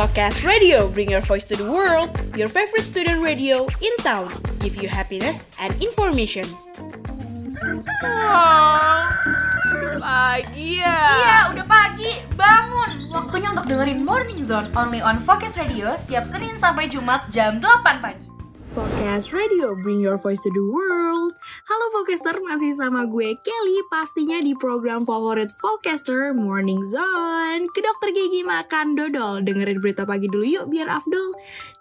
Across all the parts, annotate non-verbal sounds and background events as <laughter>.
Forecast Radio, bring your voice to the world. Your favorite student radio in town, give you happiness and information. Pagi ya. Iya, udah pagi. Bangun. Waktunya untuk dengerin Morning Zone only on Focus Radio setiap Senin sampai Jumat jam 8 pagi. Forecast Radio, bring your voice to the world. Halo Forecaster, masih sama gue Kelly, pastinya di program favorit Forecaster Morning Zone. Ke dokter gigi makan dodol, dengerin berita pagi dulu yuk biar afdol.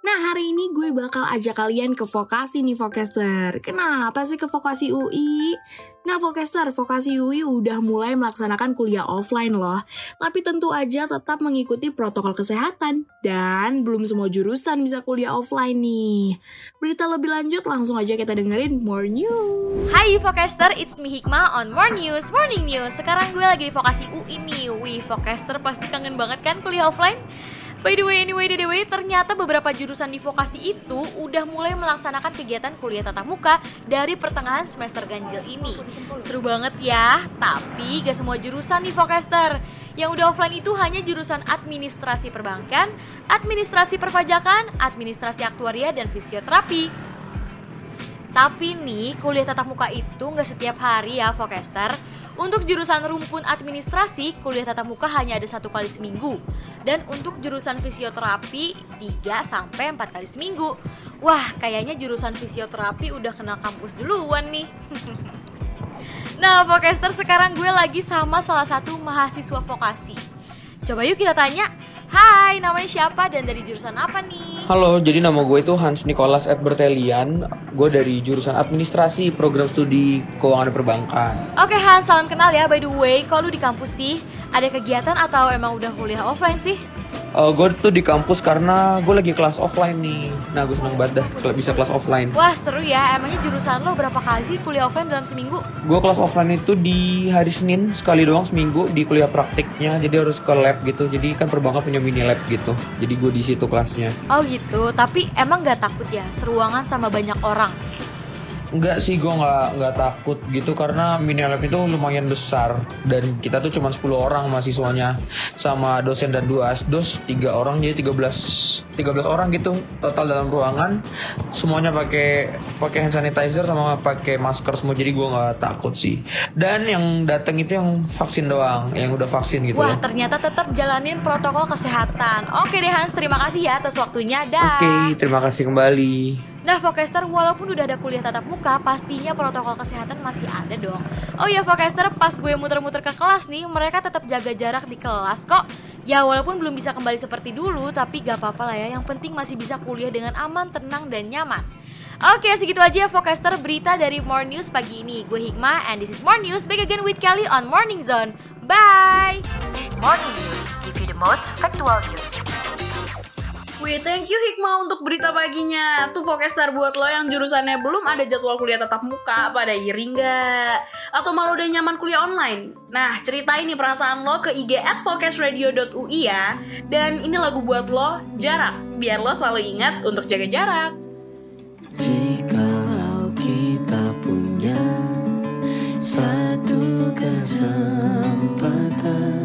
Nah hari ini gue bakal ajak kalian ke vokasi nih Forecaster. Kenapa sih ke vokasi UI? Nah Forecaster, vokasi UI udah mulai melaksanakan kuliah offline loh. Tapi tentu aja tetap mengikuti protokol kesehatan. Dan belum semua jurusan bisa kuliah offline nih. Berita lebih lanjut langsung aja kita dengerin More News. Hai Focaster, it's me Hikmah on More News, Morning News. Sekarang gue lagi di vokasi UI nih. Wih, Focaster pasti kangen banget kan kuliah offline? By the way, anyway, the way, ternyata beberapa jurusan di vokasi itu udah mulai melaksanakan kegiatan kuliah tatap muka dari pertengahan semester ganjil ini. Seru banget ya, tapi gak semua jurusan di Focaster. Yang udah offline itu hanya jurusan administrasi perbankan, administrasi perpajakan, administrasi aktuaria, dan fisioterapi. Tapi nih, kuliah tatap muka itu nggak setiap hari ya, Focaster. Untuk jurusan rumpun administrasi, kuliah tatap muka hanya ada satu kali seminggu. Dan untuk jurusan fisioterapi, 3 sampai 4 kali seminggu. Wah, kayaknya jurusan fisioterapi udah kenal kampus duluan nih. <laughs> nah, Focaster sekarang gue lagi sama salah satu mahasiswa vokasi. Coba yuk kita tanya, Hai, namanya siapa dan dari jurusan apa nih? Halo, jadi nama gue itu Hans Nicholas Edbertelian. Gue dari jurusan administrasi program studi keuangan perbankan. Oke Hans, salam kenal ya. By the way, kalau lu di kampus sih, ada kegiatan atau emang udah kuliah offline sih? Uh, gue tuh di kampus karena gue lagi kelas offline nih. Nah, gue seneng banget dah bisa kelas offline. Wah seru ya, emangnya jurusan lo berapa kali sih kuliah offline dalam seminggu? Gue kelas offline itu di hari Senin sekali doang seminggu di kuliah praktiknya. Jadi harus ke lab gitu. Jadi kan perbankan punya mini lab gitu. Jadi gue di situ kelasnya. Oh gitu, tapi emang gak takut ya seruangan sama banyak orang? Enggak sih, gue nggak nggak takut gitu karena mini lab itu lumayan besar dan kita tuh cuma 10 orang mahasiswanya sama dosen dan dua asdos tiga orang jadi 13 13 orang gitu total dalam ruangan semuanya pakai pakai hand sanitizer sama pakai masker semua jadi gue nggak takut sih dan yang datang itu yang vaksin doang yang udah vaksin gitu Wah ternyata tetap jalanin protokol kesehatan. Oke deh Hans, terima kasih ya atas waktunya. Dah. Oke, terima kasih kembali. Nah, Focaster, walaupun udah ada kuliah tatap muka, pastinya protokol kesehatan masih ada dong. Oh iya, Focaster, pas gue muter-muter ke kelas nih, mereka tetap jaga jarak di kelas kok. Ya, walaupun belum bisa kembali seperti dulu, tapi gak apa-apa lah ya. Yang penting masih bisa kuliah dengan aman, tenang, dan nyaman. Oke, segitu aja Focaster berita dari More News pagi ini. Gue Hikmah, and this is More News. Back again with Kelly on Morning Zone. Bye! Morning News, give you the most factual news. Wih, thank you Hikmah untuk berita paginya. Tuh Forecastar buat lo yang jurusannya belum ada jadwal kuliah tatap muka, pada iri nggak? Atau malah udah nyaman kuliah online? Nah, ceritain nih perasaan lo ke IG at ya. Dan ini lagu buat lo, Jarak. Biar lo selalu ingat untuk jaga jarak. Jikalau kita punya satu kesempatan